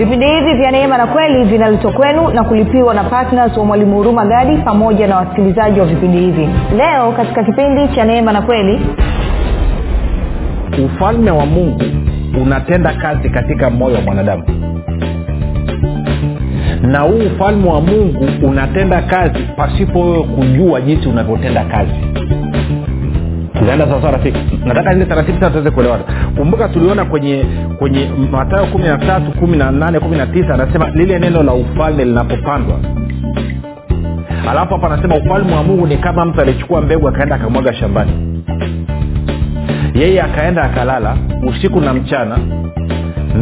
vipindi hivi vya neema na kweli vinaletwa kwenu na kulipiwa na ptns wa mwalimu huruma gadi pamoja na wasikilizaji wa vipindi hivi. Leo katika kipindi cha neema na kweli ufalme wa mungu unatenda kazi katika moyo wa mwanadamu. Na huu ufalme wa mungu unatenda kazi pasipo wewe kujua jinsi unavyotenda kazi tunaenda sawasawa rafiki. Nataka zile taratibu sana tuweze kuelewana. Kumbuka tuliona kwenye kwenye matayo kumi na tatu kumi na nane kumi na tisa anasema lile neno la ufalme linapopandwa. Alafu hapa anasema ufalme wa mungu ni kama mtu alichukua mbegu akaenda akamwaga shambani. Yeye akaenda akalala usiku na mchana.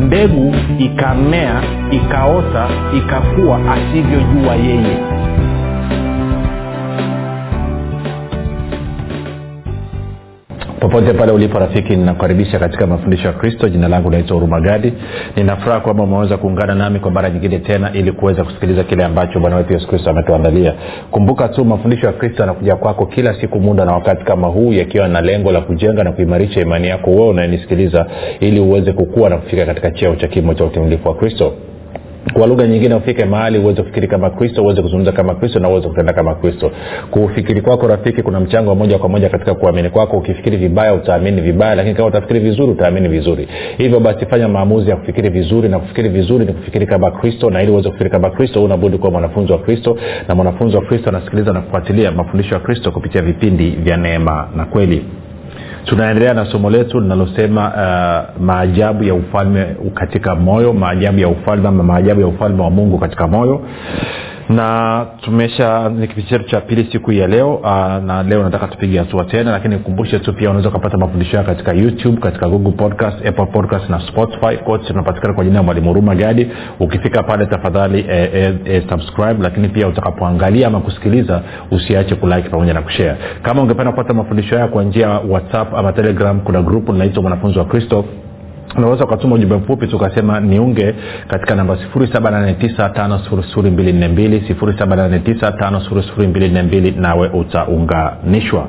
Mbegu ikamea ikaota ikakua asivyojua yeye popote pale ulipo rafiki ninakukaribisha katika mafundisho ya kristo. Jina langu naitwa urumagadi ninafuraha kwamba umeweza kuungana nami kwa mara nyingine tena ili kuweza kusikiliza kile ambacho bwana wetu yesu kristo ametuandalia. Kumbuka tu mafundisho ya kristo yanakuja kwako kila siku muda na wakati kama huu yakiwa na lengo la kujenga na kuimarisha imani yako wewe unayenisikiliza ili uweze kukua na kufika katika cheo cha kimo cha utimilifu wa kristo kwa lugha nyingine ufike mahali uweze kufikiri kama kristo uweze kuzungumza kama kristo na uweze kutenda kama kristo. Kufikiri kwako rafiki kuna mchango wa moja kwa moja katika kuamini kwako. Ukifikiri vibaya utaamini vibaya lakini kama utafikiri vizuri utaamini vizuri. Hivyo basi fanya maamuzi ya kufikiri vizuri na kufikiri vizuri ni kufikiri kama kristo na ili uweze kufikiri kama kristo unabudi kuwa mwanafunzi wa kristo na mwanafunzi wa kristo anasikiliza na kufuatilia mafundisho ya kristo kupitia vipindi vya neema na kweli tunaendelea na somo letu linalosema uh, maajabu ya ufalme katika moyo maajabu ya ufalme ama maajabu ya ufalme wa mungu katika moyo na tumesha kipindi chetu cha pili siku ya leo uh, na leo nataka tupige hatua tena lakini nikumbushe tu pia unaweza ukapata mafundisho yao katika youtube katika google podcast apple podcast na spotify. Kote tunapatikana kwa jina ya mwalimu huruma gadi. Ukifika pale tafadhali e, e, e, subscribe lakini pia utakapoangalia ama kusikiliza usiache kulike pamoja na kushare. Kama ungependa kupata mafundisho haya kwa njia ya whatsapp ama telegram kuna grupu linaitwa mwanafunzi wa kristo unaweza ukatuma ujumbe mfupi tukasema niunge katika namba 7895242 nawe utaunganishwa.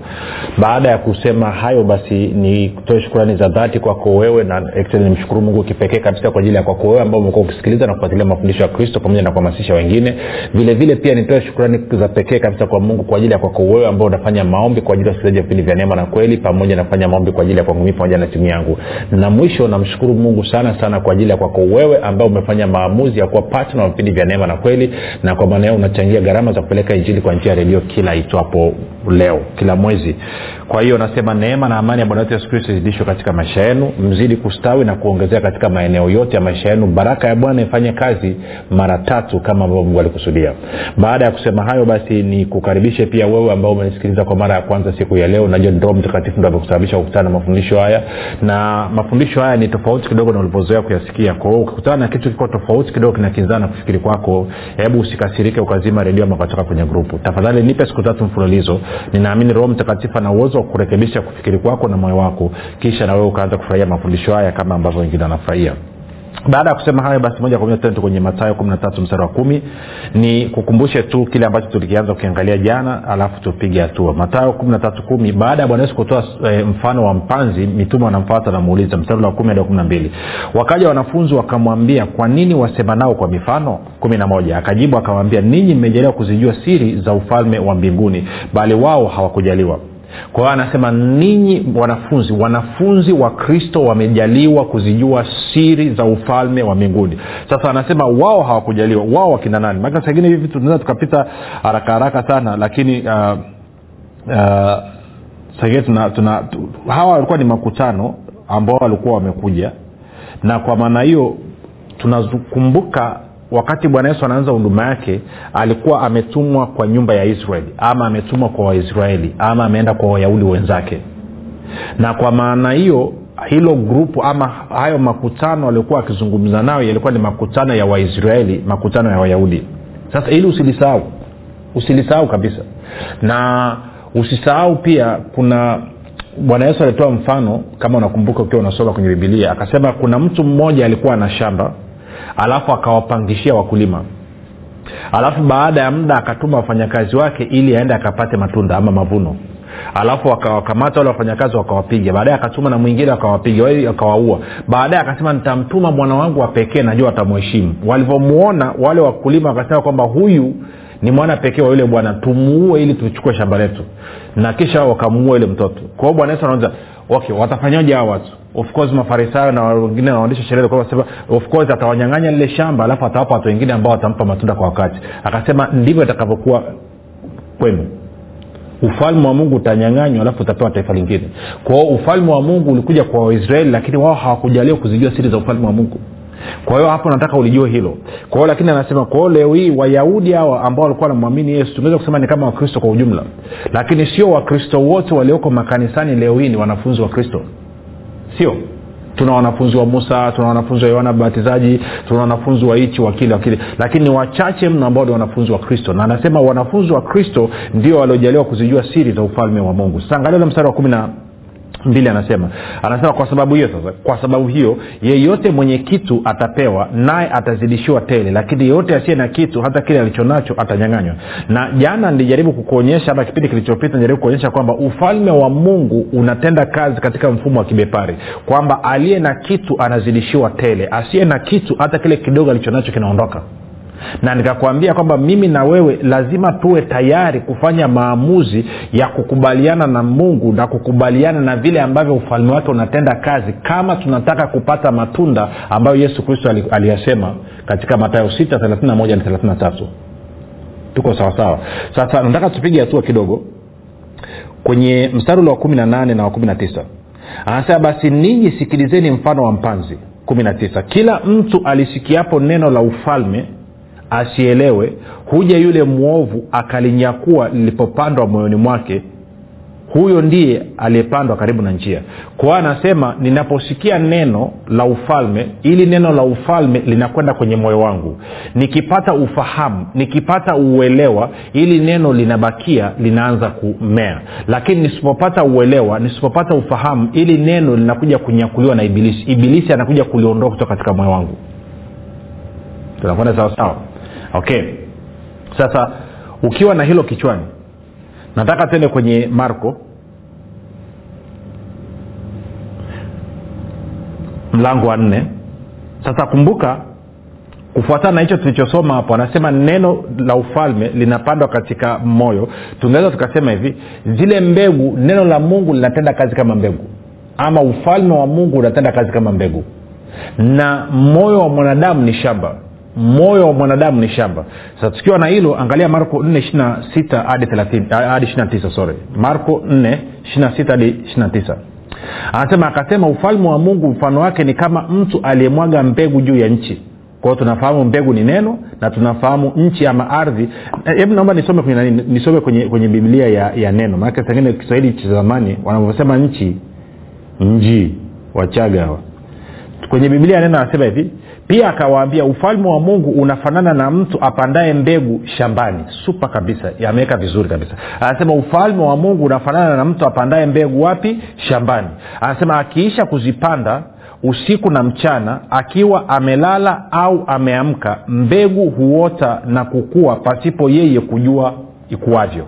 Baada ya kusema hayo basi nitoe shukurani za dhati kwako wewe na nimshukuru mungu kipekee kabisa kwa ajili ya kwako wewe ambao umekuwa ukisikiliza na kufuatilia mafundisho ya kristo pamoja na kuhamasisha wengine. Vile vile pia nitoe shukurani za pekee kabisa kwa mungu kwa ajili ya kwako wewe ambao unafanya maombi kwa ajili ya usikilizaji vipindi vya neema na kweli pamoja na maombi kwa ajili ya kwangu pamoja na timu yangu. Na mwisho namshukuru mungu sana sana kwa ajili ya kwako wewe ambao umefanya maamuzi ya kuwa patna wa vipindi vya neema na kweli na kwa maana yao unachangia gharama za kupeleka injili kwa njia ya redio kila itwapo leo kila mwezi. Kwa hiyo nasema neema na amani ya bwana wetu yesu kristo izidishwe katika maisha yenu mzidi kustawi na kuongezea katika maeneo yote ya maisha yenu. Baraka ya bwana ifanye kazi mara tatu kama ambavyo mungu alikusudia. Baada ya kusema hayo basi nikukaribishe pia wewe ambao umenisikiliza kwa mara ya kwanza siku ya leo. Najua ndo mtakatifu ndo amekusababisha kukutana na mafundisho haya na mafundisho haya ni tofauti kidogo na ulivyozoea kuyasikia. Kwa hiyo ukikutana na kitu kiko tofauti kidogo kinakinzana na kufikiri kwako hebu usikasirike ukazima redio ama ukatoka kwenye grupu. Tafadhali nipe siku tatu mfululizo. Ninaamini roho mtakatifu ana uwezo wa kurekebisha kufikiri kwako na moyo wako kisha na wewe ukaanza kufurahia mafundisho haya kama ambavyo wengine wanafurahia baada ya kusema hayo basi moja kwa moja tena kwenye matayo kumi na tatu mstari wa kumi. Ni kukumbushe tu kile ambacho tulikianza kukiangalia jana alafu tupige hatua. Matayo kumi na tatu kumi baada ya bwana yesu kutoa e, mfano wa mpanzi mitume wanamfata namuuliza mstari wa kumi hadi kumi na mbili. Wakaja wanafunzi wakamwambia kwa nini wasema nao kwa mifano? kumi na moja. Akajibu akawambia ninyi mmejaliwa kuzijua siri za ufalme wa mbinguni bali wao hawakujaliwa kwa hiyo anasema ninyi wanafunzi wanafunzi wa kristo wamejaliwa kuzijua siri za ufalme wa mbinguni. Sasa anasema wao hawakujaliwa wao wakina nani? Maana sangine hivi vitu tunaweza tukapita haraka haraka sana lakini uh, uh, sangine tuna, tuna tu, hawa walikuwa ni makutano ambao walikuwa wamekuja. Na kwa maana hiyo tunakumbuka wakati bwana yesu anaanza huduma yake alikuwa ametumwa kwa nyumba ya israeli ama ametumwa kwa waisraeli ama ameenda kwa wayahudi wenzake. Na kwa maana hiyo hilo grupu ama hayo makutano aliokuwa akizungumza nayo yalikuwa ni makutano ya waisraeli makutano ya wayahudi. Sasa ili usilisahau usilisahau kabisa. Na usisahau pia kuna bwana yesu alitoa mfano kama unakumbuka ukiwa unasoma kwenye bibilia akasema kuna mtu mmoja alikuwa ana shamba alafu akawapangishia wakulima. Alafu baada ya muda akatuma wafanyakazi wake ili aende akapate matunda ama mavuno. Alafu wakawakamata wale wafanyakazi wakawapiga. Baadae akatuma na mwingine akawapiga akawaua. Baadae akasema nitamtuma mwana wangu wa pekee najua atamuheshimu walivyomuona wale wakulima wakasema kwamba huyu ni mwana pekee wa yule bwana tumuue ili tuchukue shamba letu. Na kisha wakamuua yule mtoto. Kwa hiyo bwana yesu anauliza okay watafanyaje hao watu of course mafarisayo na wengine nawaendesha sheria sema of course atawanyang'anya lile shamba alafu atawapa watu wengine ambao watampa matunda kwa wakati. Akasema ndivyo itakavyokuwa kwenu. Ufalme wa mungu utanyang'anywa alafu utapewa taifa lingine. Kwao ufalme wa mungu ulikuja kwa waisraeli lakini wao hawakujaliwa kuzijua siri za ufalme wa mungu. Kwa hiyo hapo nataka ulijue hilo. Kwa lakini anasema kwa leo hii wayahudi hawa ambao walikuwa wanamwamini yesu tungeweza kusema ni kama wakristo kwa ujumla. Lakini sio wakristo wote walioko makanisani leo hii ni wanafunzi wa kristo sio. Tuna wanafunzi wa musa tuna wanafunzi wa yohana mbatizaji tuna wanafunzi wa hichi wakili wakili lakini ni wachache mno ambao ni wanafunzi wa kristo. Na anasema wanafunzi wa kristo ndio waliojaliwa kuzijua siri za ufalme wa mungu. Sasa angalia mstari wa kumi na mbili anasema anasema kwa sababu hiyo sasa kwa sababu hiyo yeyote mwenye kitu atapewa naye atazidishiwa tele lakini yeyote asiye na kitu hata kile alichonacho atanyanganywa. Na jana nilijaribu kukuonyesha ama kipindi kilichopita nijaribu kuonyesha kwamba ufalme wa mungu unatenda kazi katika mfumo wa kibepari kwamba aliye na kitu anazidishiwa tele asiye na kitu hata kile kidogo alichonacho kinaondoka na nikakwambia kwamba mimi na wewe lazima tuwe tayari kufanya maamuzi ya kukubaliana na mungu na kukubaliana na vile ambavyo ufalme wake unatenda kazi kama tunataka kupata matunda ambayo yesu kristo aliyasema katika matayo 6 31 na 33 tuko sawasawa sasa nataka tupige hatua kidogo. Kwenye mstari ule wa 18 na wa 19 anasema basi ninyi sikilizeni mfano wa mpanzi. 19 kila mtu alisikiapo neno la ufalme asielewe huja yule mwovu akalinyakua lilipopandwa moyoni mwake huyo ndiye aliyepandwa karibu na njia. Kwa anasema ninaposikia neno la ufalme ili neno la ufalme linakwenda kwenye moyo wangu nikipata ufahamu nikipata uelewa ili neno linabakia linaanza kumea. Lakini nisipopata uelewa nisipopata ufahamu ili neno linakuja kunyakuliwa na ibilisi. Ibilisi anakuja kuliondoa kutoka katika moyo wangu. Tunakwenda sawasawa okay. Sasa ukiwa na hilo kichwani nataka tende kwenye marko. Mlango wa nne. Sasa kumbuka kufuatana na hicho tulichosoma hapo anasema neno la ufalme linapandwa katika moyo. Tungeweza tukasema hivi zile mbegu neno la mungu linatenda kazi kama mbegu. Ama ufalme wa mungu unatenda kazi kama mbegu. Na moyo wa mwanadamu ni shamba moyo wa mwanadamu ni shamba. Sasa tukiwa na hilo angalia marko 4 hadi 29 sorry. Marko 4 hadi 29 anasema akasema ufalme wa mungu mfano wake ni kama mtu aliyemwaga mbegu juu ya nchi. Kwao tunafahamu mbegu ni neno na tunafahamu nchi ama ardhi. Hebu naomba nisome kwenye, nani, nisome kwenye, kwenye biblia ya, ya neno. Maanake sengine kiswahili cha zamani wanavyosema nchi mji wachaga hawa. Kwenye biblia ya neno anasema hivi pia akawaambia ufalme wa mungu unafanana na mtu apandaye mbegu shambani. Supa kabisa ameweka vizuri kabisa. Anasema ufalme wa mungu unafanana na mtu apandaye mbegu wapi? Shambani. Anasema akiisha kuzipanda usiku na mchana akiwa amelala au ameamka mbegu huota na kukua pasipo yeye kujua ikuwavyo.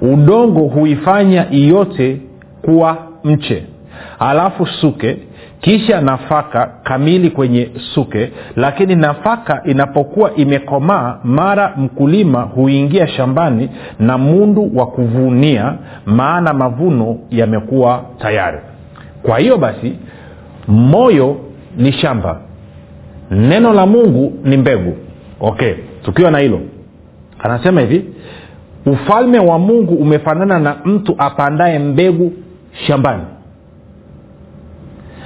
Udongo huifanya iyote kuwa mche alafu suke kisha nafaka kamili kwenye suke lakini nafaka inapokuwa imekomaa mara mkulima huingia shambani na mundu wa kuvunia maana mavuno yamekuwa tayari. Kwa hiyo basi moyo ni shamba. Neno la mungu ni mbegu. Okay tukiwa na hilo. Anasema hivi ufalme wa mungu umefanana na mtu apandaye mbegu shambani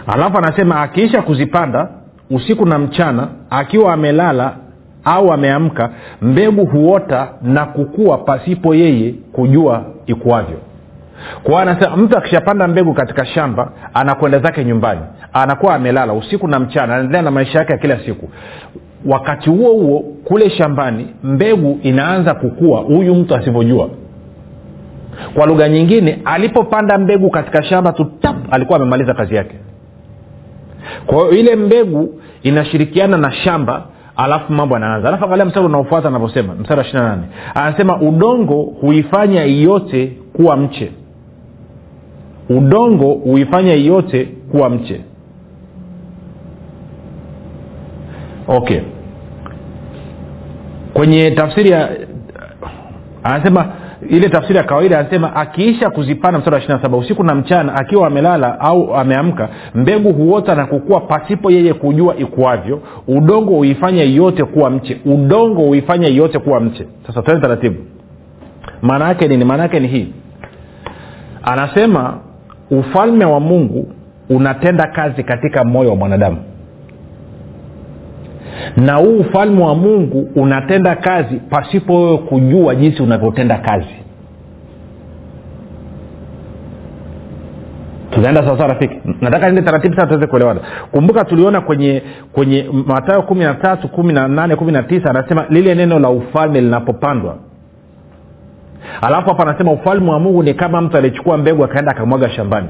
alafu anasema akiisha kuzipanda usiku na mchana akiwa amelala au ameamka mbegu huota na kukua pasipo yeye kujua ikuavyo. Kwao anasema mtu akishapanda mbegu katika shamba anakwenda zake nyumbani anakuwa amelala usiku na mchana anaendelea na maisha yake ya kila siku. Wakati huo huo kule shambani mbegu inaanza kukua huyu mtu asivyojua. Kwa lugha nyingine alipopanda mbegu katika shamba tu alikuwa amemaliza kazi yake kwa hiyo ile mbegu inashirikiana na shamba alafu mambo anaanza alafu angalia mstari unaofuata anavyosema mstari wa ishiri anasema udongo huifanya yote kuwa mche. Udongo huifanya yote kuwa mche. Okay. Kwenye tafsiri ya anasema ile tafsiri ya kawaida anasema akiisha kuzipanda mstari wa ishiri saba usiku na mchana akiwa amelala au ameamka mbegu huota na kukua pasipo yeye kujua ikuavyo. Udongo huifanya yote kuwa mche. Udongo huifanya yote kuwa mche. Sasa tene taratibu. Maana yake nini? Maana yake ni hii. Anasema ufalme wa mungu unatenda kazi katika moyo wa mwanadamu na huu ufalme wa mungu unatenda kazi pasipo wewe kujua jinsi unavyotenda kazi. Tunaenda sawasawa rafiki? Nataka nile taratibu sana tuweze kuelewana. Kumbuka tuliona kwenye kwenye matayo kumi na tatu kumi na nane kumi na tisa anasema lile neno la ufalme linapopandwa. Alafu hapa anasema ufalme wa mungu ni kama mtu alichukua mbegu akaenda akamwaga shambani.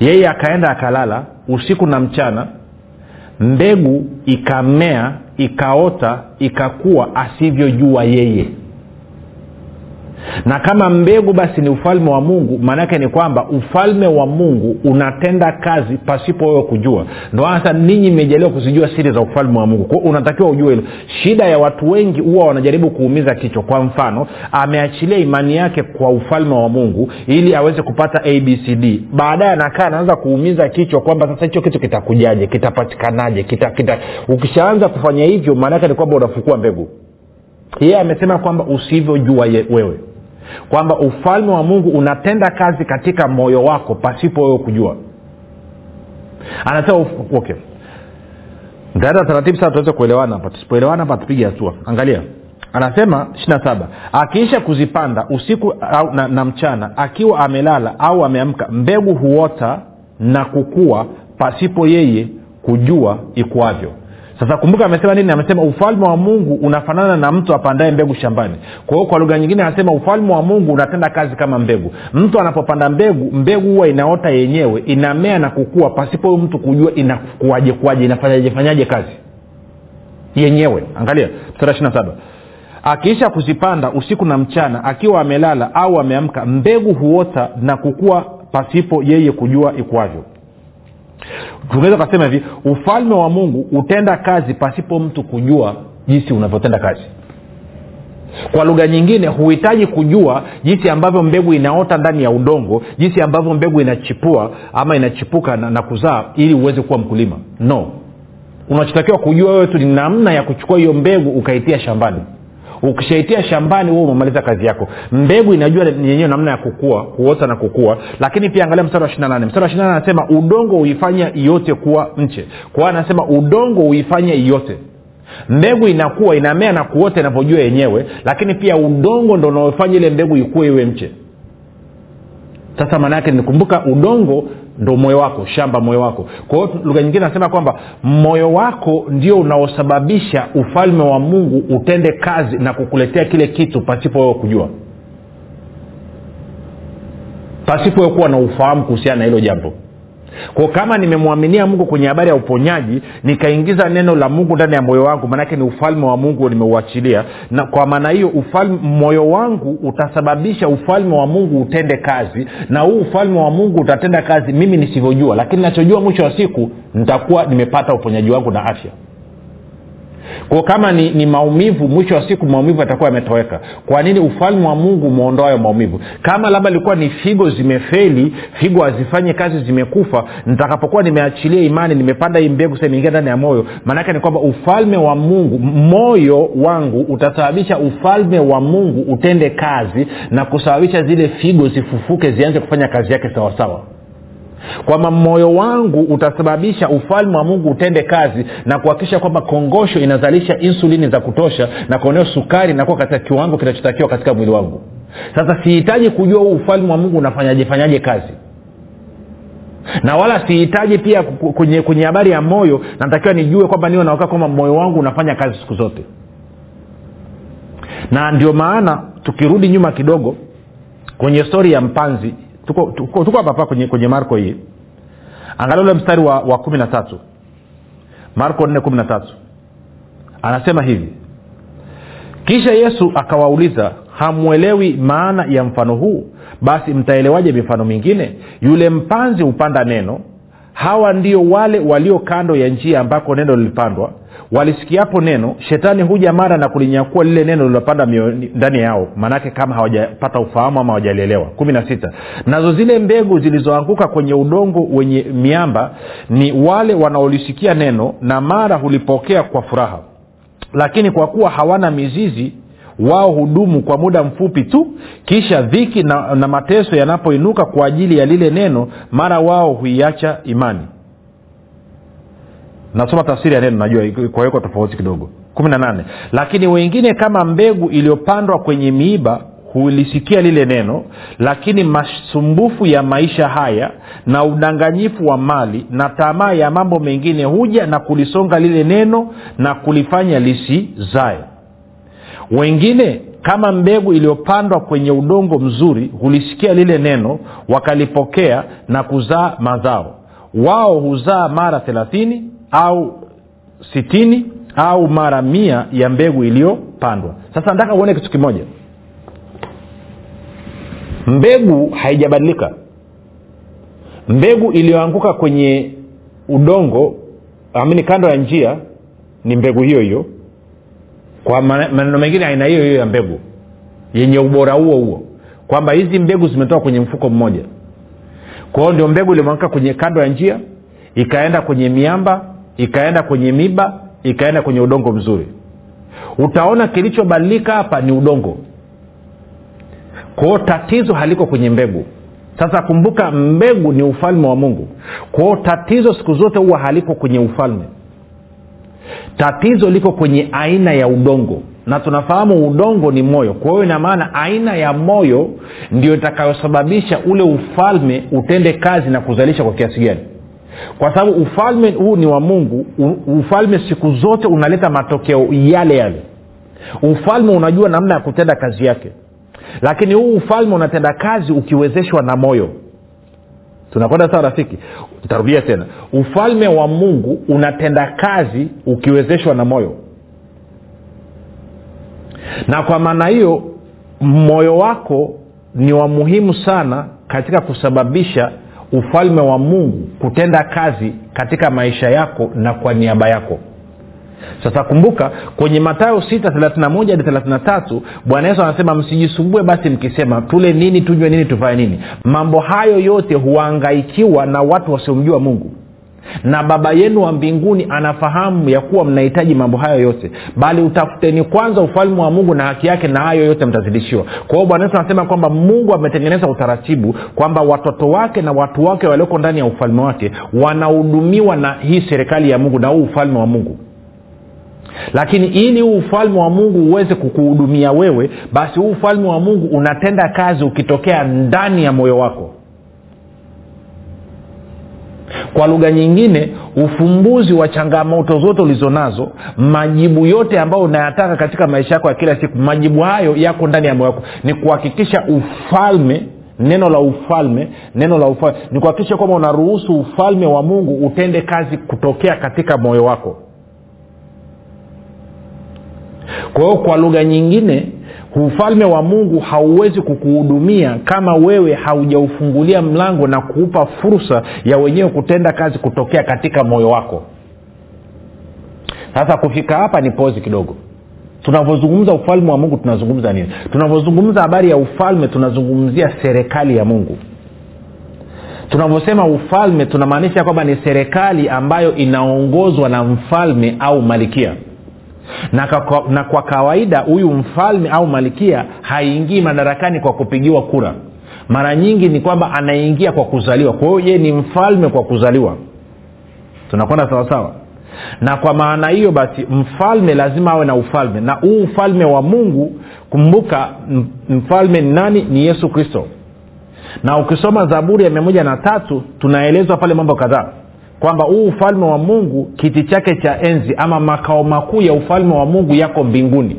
Yeye akaenda akalala usiku na mchana mbegu ikamea ikaota ikakua asivyojua yeye na kama mbegu basi ni ufalme wa mungu maanaake ni kwamba ufalme wa mungu unatenda kazi pasipo wewe kujua. Ndo hasa ninyi mmejaliwa kuzijua siri za ufalme wa mungu. Kwao unatakiwa ujue hilo. Shida ya watu wengi huwa wanajaribu kuumiza kichwa. Kwa mfano ameachilia imani yake kwa ufalme wa mungu ili aweze kupata abcd baadaye anakaa anaanza kuumiza kichwa kwamba sasa hicho kitu kitakujaje kitapatikanaje kita, kita. ukishaanza kufanya hivyo maanaake ni kwamba unafukua mbegu yeye amesema kwamba usivyojua wewe. Kwamba ufalme wa mungu unatenda kazi katika moyo wako pasipo wewe kujua. Anasema okay. Ntaenda taratibu sana tuweze kuelewana hapa. Tusipoelewana hapa tupige hatua. Angalia. Anasema ishirina saba. Akiisha kuzipanda usiku au, na, na mchana akiwa amelala au ameamka mbegu huota na kukua pasipo yeye kujua ikuavyo sasa kumbuka amesema nini? Amesema ufalme wa mungu unafanana na mtu apandae mbegu shambani. Kwa hiyo kwa lugha nyingine anasema ufalme wa mungu unatenda kazi kama mbegu. Mtu anapopanda mbegu mbegu huwa inaota yenyewe inamea na kukua pasipo huyu mtu kujua inakuaje kuaje inafanyaje fanyaje kazi. Yenyewe. Angalia sura ishiri saba. Akiisha kuzipanda usiku na mchana akiwa amelala au ameamka mbegu huota na kukua pasipo yeye kujua ikuavyo tunaweza ukasema hivi ufalme wa mungu hutenda kazi pasipo mtu kujua jinsi unavyotenda kazi. Kwa lugha nyingine huhitaji kujua jinsi ambavyo mbegu inaota ndani ya udongo jinsi ambavyo mbegu inachipua ama inachipuka na, na kuzaa ili uweze kuwa mkulima. No. Unachotakiwa kujua wewe tu ni namna ya kuchukua hiyo mbegu ukaitia shambani ukishaitia shambani huo umemaliza kazi yako. Mbegu inajua yenyewe namna ya kukua kuota na kukua lakini pia angalia mstari wa ishiri nane. Mstari wa ishiri nane anasema udongo huifanya yote kuwa mche kwa anasema udongo huifanya yote mbegu inakuwa inamea na kuota inavyojua yenyewe lakini pia udongo ndo unaofanya ile mbegu ikuwe iwe mche sasa maana yake nikumbuka udongo ndo moyo wako shamba moyo wako. Kwa hiyo lugha nyingine anasema kwamba moyo wako ndio unaosababisha ufalme wa mungu utende kazi na kukuletea kile kitu pasipo wewe kujua. Pasipo wewe kuwa na ufahamu kuhusiana na hilo jambo kwa kama nimemwaminia mungu kwenye habari ya uponyaji nikaingiza neno la mungu ndani ya moyo wangu maanake ni ufalme wa mungu nimeuachilia. Na kwa maana hiyo moyo wangu utasababisha ufalme wa mungu utende kazi. Na huu ufalme wa mungu utatenda kazi mimi nisivyojua lakini nachojua mwisho wa siku nitakuwa nimepata uponyaji wangu na afya kwao kama ni, ni maumivu mwisho wa siku maumivu yatakuwa yametoweka. Kwa nini ufalme wa mungu umeondoa hayo maumivu? Kama labda ilikuwa ni figo zimefeli figo hazifanyi kazi zimekufa nitakapokuwa nimeachilia imani nimepanda hii mbegu sa ingia ndani ya moyo maanaake ni kwamba ufalme wa mungu moyo wangu utasababisha ufalme wa mungu utende kazi na kusababisha zile figo zifufuke zianze kufanya kazi yake sawasawa. sawa kwamba moyo wangu utasababisha ufalme wa mungu utende kazi na kuhakikisha kwamba kongosho inazalisha insulini za kutosha na kuoneo sukari inakuwa katika kiwango kinachotakiwa katika mwili wangu. Sasa sihitaji kujua huu ufalme wa mungu unafanyaje fanyaje kazi. Na wala sihitaji pia kwenye kwenye habari ya moyo natakiwa nijue kwamba niwe naokaa kwamba moyo wangu unafanya kazi siku zote. Na ndio maana tukirudi nyuma kidogo kwenye stori ya mpanzi tuko hapa kwenye, kwenye marko hii. Angalia ule mstari wa, wa kumi na tatu marko nne kumi na tatu anasema hivi. Kisha yesu akawauliza hamwelewi maana ya mfano huu? Basi mtaelewaje mifano mingine? Yule mpanzi hupanda neno hawa ndio wale walio kando ya njia ambako neno lilipandwa. Walisikiapo neno shetani huja mara na kulinyakua lile neno lililopanda ndani yao. Maanake kama hawajapata ufahamu ama hawajalielewa. Kumi na sita. Nazo zile mbegu zilizoanguka kwenye udongo wenye miamba ni wale wanaolisikia neno na mara hulipokea kwa furaha. Lakini kwa kuwa hawana mizizi wao hudumu kwa muda mfupi tu kisha dhiki na, na mateso yanapoinuka kwa ajili ya lile neno mara wao huiacha imani. Nasoma tafsiri ya neno najua kwawekwa tofauti kidogo. Kumi na nane. Lakini wengine kama mbegu iliyopandwa kwenye miiba hulisikia lile neno lakini masumbufu ya maisha haya na udanganyifu wa mali na tamaa ya mambo mengine huja na kulisonga lile neno na kulifanya lisizae wengine kama mbegu iliyopandwa kwenye udongo mzuri hulisikia lile neno wakalipokea na kuzaa mazao. Wao huzaa mara thelathini au sitini au mara mia ya mbegu iliyopandwa. Sasa nataka uone kitu kimoja. Mbegu haijabadilika. Mbegu iliyoanguka kwenye udongo amini kando ya njia ni mbegu hiyo hiyo kwa maneno mengine aina hiyo hiyo ya mbegu. Yenye ubora huo huo. Kwamba hizi mbegu zimetoka kwenye mfuko mmoja. Kwao ndio mbegu ilimwangika kwenye kando ya njia ikaenda kwenye miamba ikaenda kwenye miba ikaenda kwenye udongo mzuri. Utaona kilichobadilika hapa ni udongo. Kwao tatizo haliko kwenye mbegu. Sasa kumbuka mbegu ni ufalme wa mungu. Kwao tatizo siku zote huwa haliko kwenye ufalme tatizo liko kwenye aina ya udongo na tunafahamu udongo ni moyo. Kwa hiyo ina maana aina ya moyo ndio itakayosababisha ule ufalme utende kazi na kuzalisha kwa kiasi gani. Kwa sababu ufalme huu ni wa mungu ufalme siku zote unaleta matokeo yale yale. Ufalme unajua namna ya kutenda kazi yake. Lakini huu ufalme unatenda kazi ukiwezeshwa na moyo tunakwenda sawa rafiki? Tutarudia tena. Ufalme wa mungu unatenda kazi ukiwezeshwa na moyo. Na kwa maana hiyo moyo wako ni wa muhimu sana katika kusababisha ufalme wa mungu kutenda kazi katika maisha yako na kwa niaba yako sasa kumbuka kwenye matayo 631 hadi 33 bwana yesu anasema msijisumbue basi mkisema tule nini tunywe nini tuvae nini. Mambo hayo yote huangaikiwa na watu wasiomjua mungu. Na baba yenu wa mbinguni anafahamu ya kuwa mnahitaji mambo hayo yote. Bali utafuteni kwanza ufalme wa mungu na haki yake na hayo yote mtazidishiwa. Kwa hiyo bwana yesu anasema kwamba mungu ametengeneza utaratibu kwamba watoto wake na watu wake walioko ndani ya ufalme wake wanahudumiwa na hii serikali ya mungu na huu ufalme wa mungu lakini ili huu ufalme wa mungu uweze kukuhudumia wewe basi huu ufalme wa mungu unatenda kazi ukitokea ndani ya moyo wako. Kwa lugha nyingine ufumbuzi wa changamoto zote ulizonazo majibu yote ambayo unayataka katika maisha yako ya kila siku majibu hayo yako ndani ya moyo wako. Ni kuhakikisha ufalme neno la ufalme neno la ufalme ni kuhakikisha kwamba unaruhusu ufalme wa mungu utende kazi kutokea katika moyo wako kwa hiyo kwa lugha nyingine ufalme wa mungu hauwezi kukuhudumia kama wewe haujaufungulia mlango na kuupa fursa ya wenyewe kutenda kazi kutokea katika moyo wako. Sasa kufika hapa ni pozi kidogo. Tunavyozungumza ufalme wa mungu tunazungumza nini? Tunavyozungumza habari ya ufalme tunazungumzia serikali ya mungu. Tunavyosema ufalme tunamaanisha kwamba ni serikali ambayo inaongozwa na mfalme au malikia na kwa, na kwa kawaida huyu mfalme au malikia haingii madarakani kwa kupigiwa kura. Mara nyingi ni kwamba anaingia kwa kuzaliwa. Kwa hiyo yeye ni mfalme kwa kuzaliwa. Tunakwenda sawasawa? Na kwa maana hiyo basi mfalme lazima awe na ufalme. Na huu ufalme wa mungu kumbuka mfalme ni nani? Ni yesu kristo. Na ukisoma zaburi ya mia moja na tatu tunaelezwa pale mambo kadhaa kwamba huu ufalme wa mungu kiti chake cha enzi ama makao makuu ya ufalme wa mungu yako mbinguni.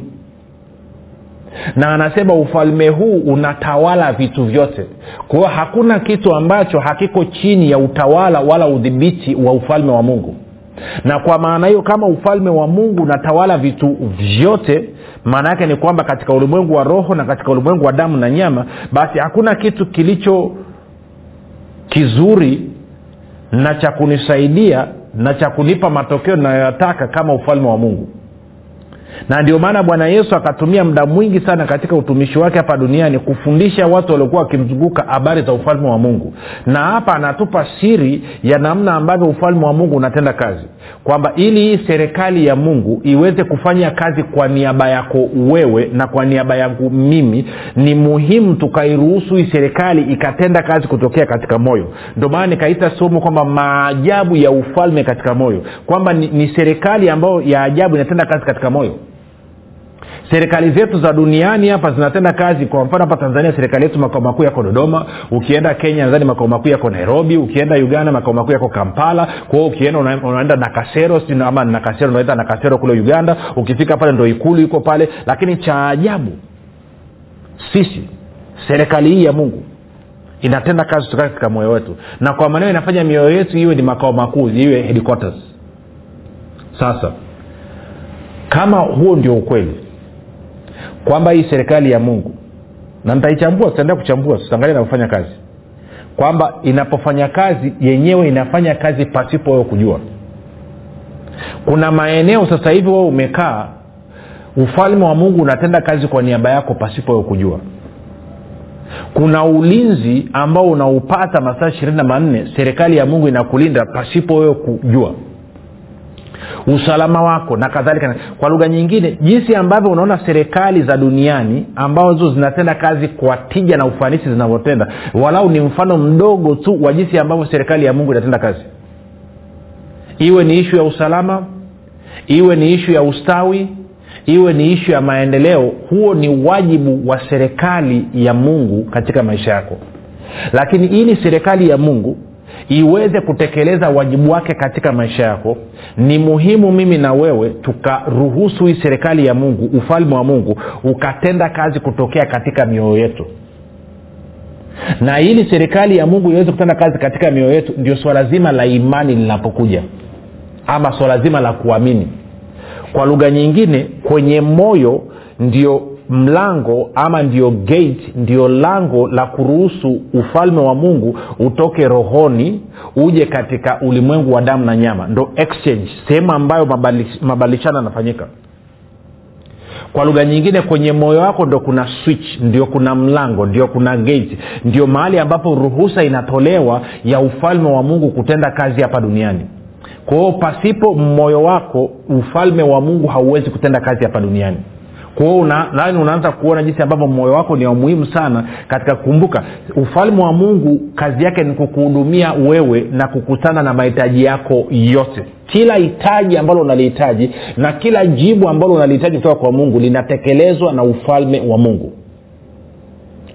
Na anasema ufalme huu unatawala vitu vyote. Kwa hiyo hakuna kitu ambacho hakiko chini ya utawala wala udhibiti wa ufalme wa mungu. Na kwa maana hiyo kama ufalme wa mungu unatawala vitu vyote maana yake ni kwamba katika ulimwengu wa roho na katika ulimwengu wa damu na nyama basi hakuna kitu kilicho kizuri na cha kunisaidia na cha kunipa matokeo inayoyataka kama ufalme wa mungu na ndio maana bwana yesu akatumia muda mwingi sana katika utumishi wake hapa duniani kufundisha watu waliokuwa wakimzunguka habari za ufalme wa mungu. Na hapa anatupa siri ya namna ambavyo ufalme wa mungu unatenda kazi. Kwamba ili hii serikali ya mungu iweze kufanya kazi kwa niaba yako wewe na kwa niaba yangu mimi ni muhimu tukairuhusu hii serikali ikatenda kazi kutokea katika moyo. Ndio maana nikaita somo kwamba maajabu ya ufalme katika moyo. Kwamba ni, ni serikali ambayo ya ajabu inatenda kazi katika moyo serikali zetu za duniani hapa zinatenda kazi. Kwa mfano hapa tanzania serikali yetu makao makuu yako dodoma. Ukienda kenya nadhani makao makuu yako nairobi. Ukienda uganda makao makuu yako kampala. Kwao ukienda una, unaenda nakasero ama nakasero unaenda nakasero kule uganda. Ukifika pale ndo ikulu iko pale. Lakini cha ajabu sisi serikali hii ya mungu inatenda kazi kutoka katika moyo wetu. Na kwa maneo inafanya mioyo yetu iwe ni makao makuu iwe headquarters. Sasa kama huo ndio ukweli kwamba hii serikali ya mungu na nitaichambua tutaendea kuchambua tutaangalia inavyofanya kazi. Kwamba inapofanya kazi yenyewe inafanya kazi pasipo wewe kujua. Kuna maeneo sasa hivi wewe umekaa ufalme wa mungu unatenda kazi kwa niaba yako pasipo wewe kujua. Kuna ulinzi ambao unaupata masaa ishirini na manne serikali ya mungu inakulinda pasipo wewe kujua usalama wako na kadhalika. Kwa lugha nyingine jinsi ambavyo unaona serikali za duniani ambazo zinatenda kazi kwa tija na ufanisi zinavyotenda. Walau ni mfano mdogo tu wa jinsi ambavyo serikali ya mungu inatenda kazi. Iwe ni ishu ya usalama iwe ni ishu ya ustawi iwe ni ishu ya maendeleo huo ni wajibu wa serikali ya mungu katika maisha yako. Lakini ili serikali ya mungu iweze kutekeleza wajibu wake katika maisha yako ni muhimu mimi na wewe tukaruhusu hii serikali ya mungu ufalme wa mungu ukatenda kazi kutokea katika mioyo yetu. Na ili serikali ya mungu iweze kutenda kazi katika mioyo yetu ndio swala zima la imani linapokuja ama swala zima la kuamini. Kwa lugha nyingine kwenye moyo ndio mlango ama ndio gate ndio lango la kuruhusu ufalme wa mungu utoke rohoni uje katika ulimwengu wa damu na nyama. Ndo exchange sehemu ambayo mabadilishano yanafanyika. Kwa lugha nyingine kwenye moyo wako ndo kuna switch ndio kuna mlango ndio kuna gate ndio mahali ambapo ruhusa inatolewa ya ufalme wa mungu kutenda kazi hapa duniani. Kwa hiyo pasipo moyo wako ufalme wa mungu hauwezi kutenda kazi hapa duniani kwao nani unaanza kuona jinsi ambavyo moyo wako ni wa muhimu sana katika kukumbuka. Ufalme wa mungu kazi yake ni kukuhudumia wewe na kukutana na mahitaji yako yote. Kila hitaji ambalo unalihitaji na kila jibu ambalo unalihitaji kutoka kwa mungu linatekelezwa na ufalme wa mungu.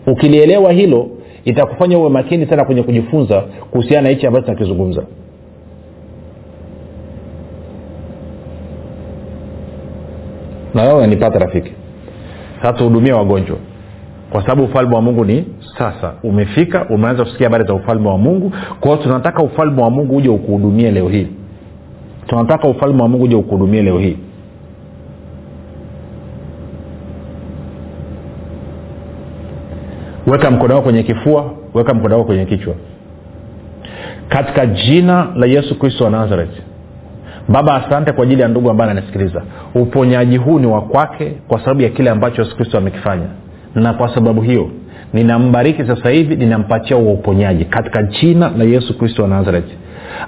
Ukilielewa hilo itakufanya uwe makini sana kwenye kujifunza kuhusiana na hichi ambacho tunakizungumza na wewe unanipata rafiki. Sasa tuhudumie wagonjwa. Kwa sababu ufalme wa mungu ni sasa. Umefika umeanza kusikia habari za ufalme wa mungu. Kwao tunataka ufalme wa mungu uje ukuhudumie leo hii. Tunataka ufalme wa mungu uje ukuhudumie leo hii. Weka mkono wako kwenye kifua weka mkono wako kwenye kichwa. Katika jina la yesu kristo wa nazareti baba asante kwa ajili ya ndugu ambaye ananisikiliza. Uponyaji huu ni wa kwake kwa sababu ya kile ambacho yesu kristo amekifanya. Na kwa sababu hiyo ninambariki sasa hivi ninampatia huo uponyaji. Katika jina la yesu kristo wa nazareti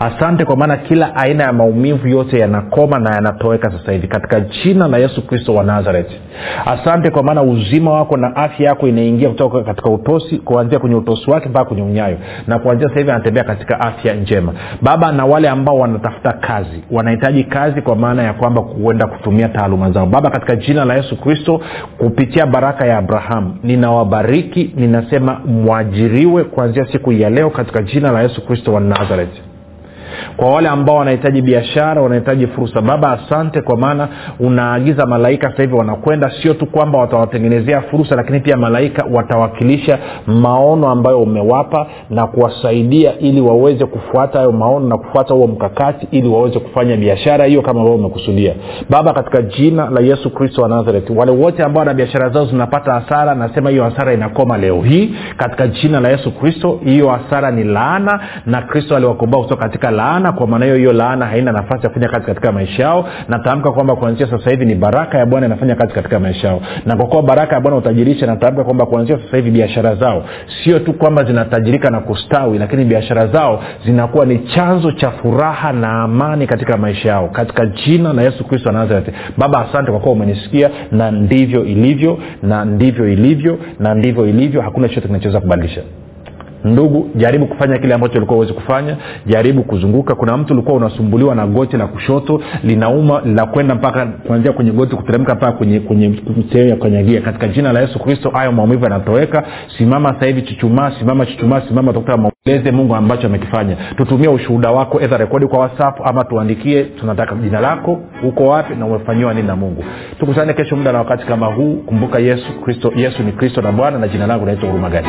asante kwa maana kila aina ya maumivu yote yanakoma na yanatoweka sasa hivi. Katika jina la yesu kristo wa nazareti asante kwa maana uzima wako na afya yako inaingia kutoka katika utosi kuanzia kwenye utosi wake mpaka kwenye unyayo. Na kuanzia sasa hivi anatembea katika afya njema. Baba na wale ambao wanatafuta kazi wanahitaji kazi kwa maana ya kwamba kuenda kutumia taaluma zao. Baba katika jina la yesu kristo kupitia baraka ya abrahamu ninawabariki ninasema mwajiriwe kuanzia siku ya leo katika jina la yesu kristo wa nazareti kwa wale ambao wanahitaji biashara wanahitaji fursa baba asante kwa maana unaagiza malaika sasa hivi wanakwenda. Sio tu kwamba watawatengenezea fursa lakini pia malaika watawakilisha maono ambayo umewapa na kuwasaidia ili waweze kufuata hayo maono na kufuata huo mkakati ili waweze kufanya biashara hiyo kama ambao umekusudia. Baba katika jina la yesu kristo wa nazareth wale wote ambao na biashara zao zinapata hasara nasema hiyo hasara inakoma leo hii. Katika jina la yesu kristo hiyo hasara ni laana na kristo aliwakomboa kutoka katika laana kwa maana hiyo hiyo laana haina nafasi ya kufanya kazi katika maisha yao. Natamka kwamba kuanzia sasa hivi ni baraka ya bwana inafanya kazi katika maisha yao. Na kwa kuwa baraka ya bwana utajirisha natamka kwamba kuanzia sasa hivi biashara zao sio tu kwamba zinatajirika na kustawi lakini biashara zao zinakuwa ni chanzo cha furaha na amani katika maisha yao. Katika jina la yesu kristo wa nazareth. Baba asante kwa kuwa umenisikia na ndivyo ilivyo na ndivyo ilivyo na ndivyo ilivyo. Hakuna chochote kinachoweza kubadilisha ndugu jaribu kufanya kile ambacho ulikuwa uwezi kufanya. Jaribu kuzunguka. Kuna mtu ulikuwa unasumbuliwa na goti la kushoto linauma linakwenda mpaka kuanzia kwenye goti kuteremka mpaka kwenye kwenye sehemu ya kukanyagia katika jina la yesu kristo hayo maumivu yanatoweka. Simama sasa hivi chuchumaa simama chuchumaa simama takuta maeleze mungu ambacho amekifanya. Tutumie ushuhuda wako edha rekodi kwa whatsapp ama tuandikie tunataka jina lako uko wapi na umefanyiwa nini na mungu. Tukusane kesho muda na wakati kama huu. Kumbuka yesu kristo yesu ni kristo na bwana na jina langu naitwa huruma gani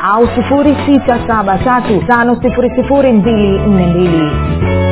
au 6735242